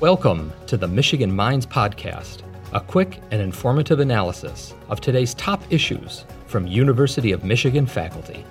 Welcome to the Michigan Minds Podcast, a quick and informative analysis of today's top issues from University of Michigan faculty.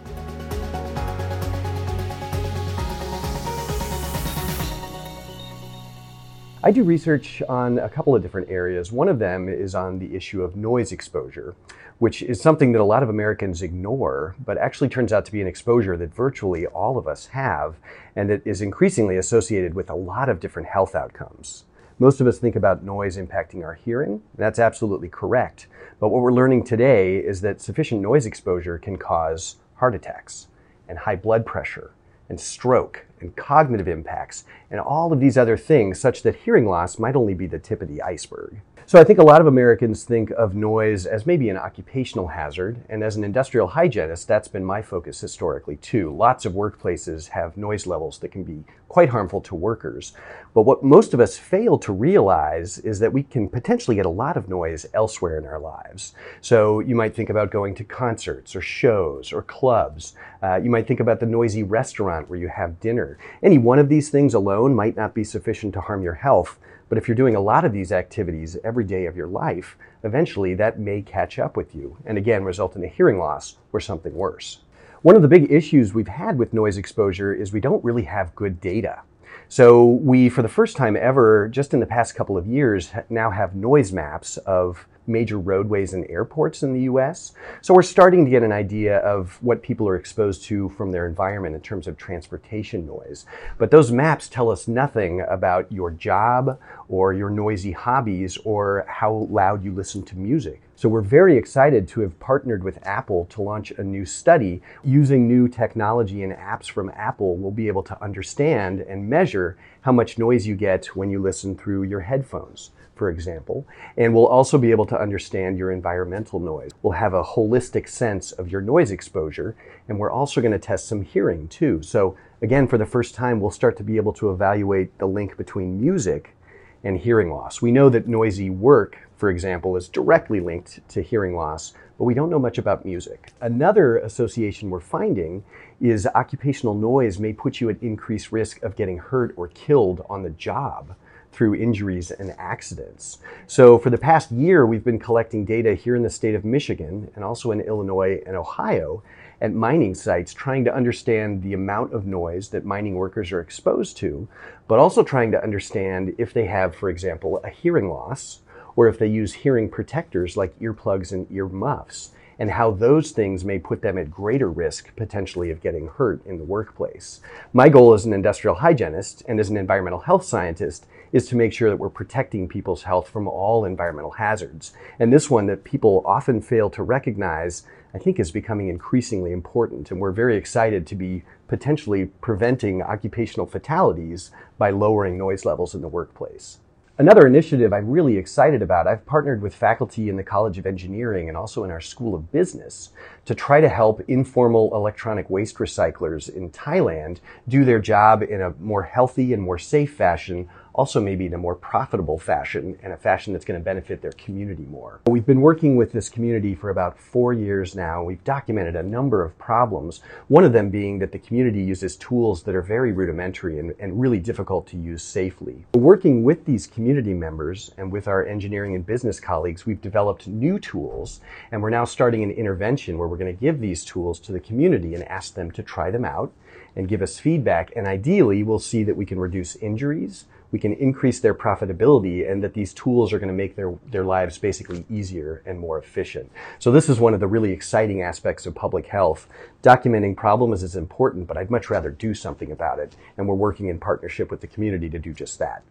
I do research on a couple of different areas. One of them is on the issue of noise exposure, which is something that a lot of Americans ignore, but actually turns out to be an exposure that virtually all of us have, and it is increasingly associated with a lot of different health outcomes. Most of us think about noise impacting our hearing, and that's absolutely correct. But what we're learning today is that sufficient noise exposure can cause heart attacks and high blood pressure and stroke and cognitive impacts and all of these other things, such that hearing loss might only be the tip of the iceberg. So I think a lot of Americans think of noise as maybe an occupational hazard, and as an industrial hygienist, that's been my focus historically too. Lots of workplaces have noise levels that can be quite harmful to workers. But what most of us fail to realize is that we can potentially get a lot of noise elsewhere in our lives. So you might think about going to concerts or shows or clubs. Uh, you might think about the noisy restaurant where you have dinner. Any one of these things alone might not be sufficient to harm your health. But if you're doing a lot of these activities every day of your life, eventually that may catch up with you and again result in a hearing loss or something worse. One of the big issues we've had with noise exposure is we don't really have good data. So we, for the first time ever, just in the past couple of years, now have noise maps of major roadways and airports in the US. So we're starting to get an idea of what people are exposed to from their environment in terms of transportation noise. But those maps tell us nothing about your job or your noisy hobbies or how loud you listen to music. So we're very excited to have partnered with Apple to launch a new study using new technology and apps from Apple. We'll be able to understand and measure how much noise you get when you listen through your headphones for example, and we'll also be able to understand your environmental noise. We'll have a holistic sense of your noise exposure, and we're also going to test some hearing too. So, again, for the first time, we'll start to be able to evaluate the link between music and hearing loss. We know that noisy work, for example, is directly linked to hearing loss, but we don't know much about music. Another association we're finding is occupational noise may put you at increased risk of getting hurt or killed on the job through injuries and accidents. So, for the past year, we've been collecting data here in the state of Michigan and also in Illinois and Ohio at mining sites, trying to understand the amount of noise that mining workers are exposed to, but also trying to understand if they have, for example, a hearing loss or if they use hearing protectors like earplugs and ear muffs and how those things may put them at greater risk potentially of getting hurt in the workplace. My goal as an industrial hygienist and as an environmental health scientist is to make sure that we're protecting people's health from all environmental hazards. And this one that people often fail to recognize, I think is becoming increasingly important. And we're very excited to be potentially preventing occupational fatalities by lowering noise levels in the workplace. Another initiative I'm really excited about, I've partnered with faculty in the College of Engineering and also in our School of Business to try to help informal electronic waste recyclers in Thailand do their job in a more healthy and more safe fashion also maybe in a more profitable fashion and a fashion that's going to benefit their community more. We've been working with this community for about four years now. We've documented a number of problems, one of them being that the community uses tools that are very rudimentary and, and really difficult to use safely. Working with these community members and with our engineering and business colleagues, we've developed new tools and we're now starting an intervention where we're going to give these tools to the community and ask them to try them out and give us feedback. And ideally, we'll see that we can reduce injuries, we can increase their profitability and that these tools are going to make their, their lives basically easier and more efficient. So this is one of the really exciting aspects of public health. Documenting problems is important, but I'd much rather do something about it. And we're working in partnership with the community to do just that.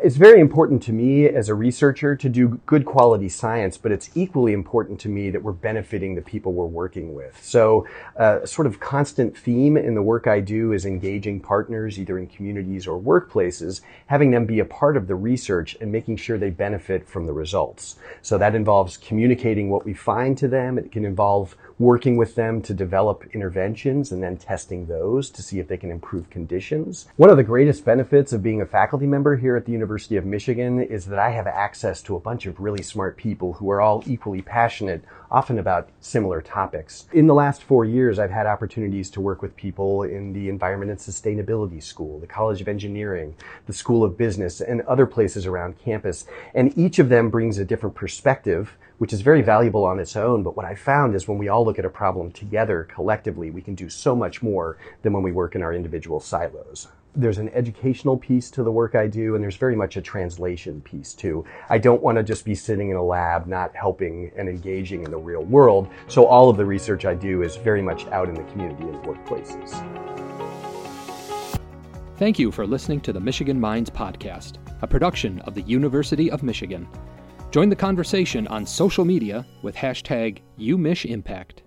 It's very important to me as a researcher to do good quality science, but it's equally important to me that we're benefiting the people we're working with. So, uh, a sort of constant theme in the work I do is engaging partners, either in communities or workplaces, having them be a part of the research and making sure they benefit from the results. So that involves communicating what we find to them. It can involve working with them to develop interventions and then testing those to see if they can improve conditions. One of the greatest benefits of being a faculty member here at the University of Michigan is that I have access to a bunch of really smart people who are all equally passionate, often about similar topics. In the last four years, I've had opportunities to work with people in the Environment and Sustainability School, the College of Engineering, the School of Business, and other places around campus. And each of them brings a different perspective which is very valuable on its own. But what I found is when we all look at a problem together collectively, we can do so much more than when we work in our individual silos. There's an educational piece to the work I do, and there's very much a translation piece too. I don't want to just be sitting in a lab, not helping and engaging in the real world. So all of the research I do is very much out in the community and workplaces. Thank you for listening to the Michigan Minds Podcast, a production of the University of Michigan. Join the conversation on social media with hashtag UMichImpact.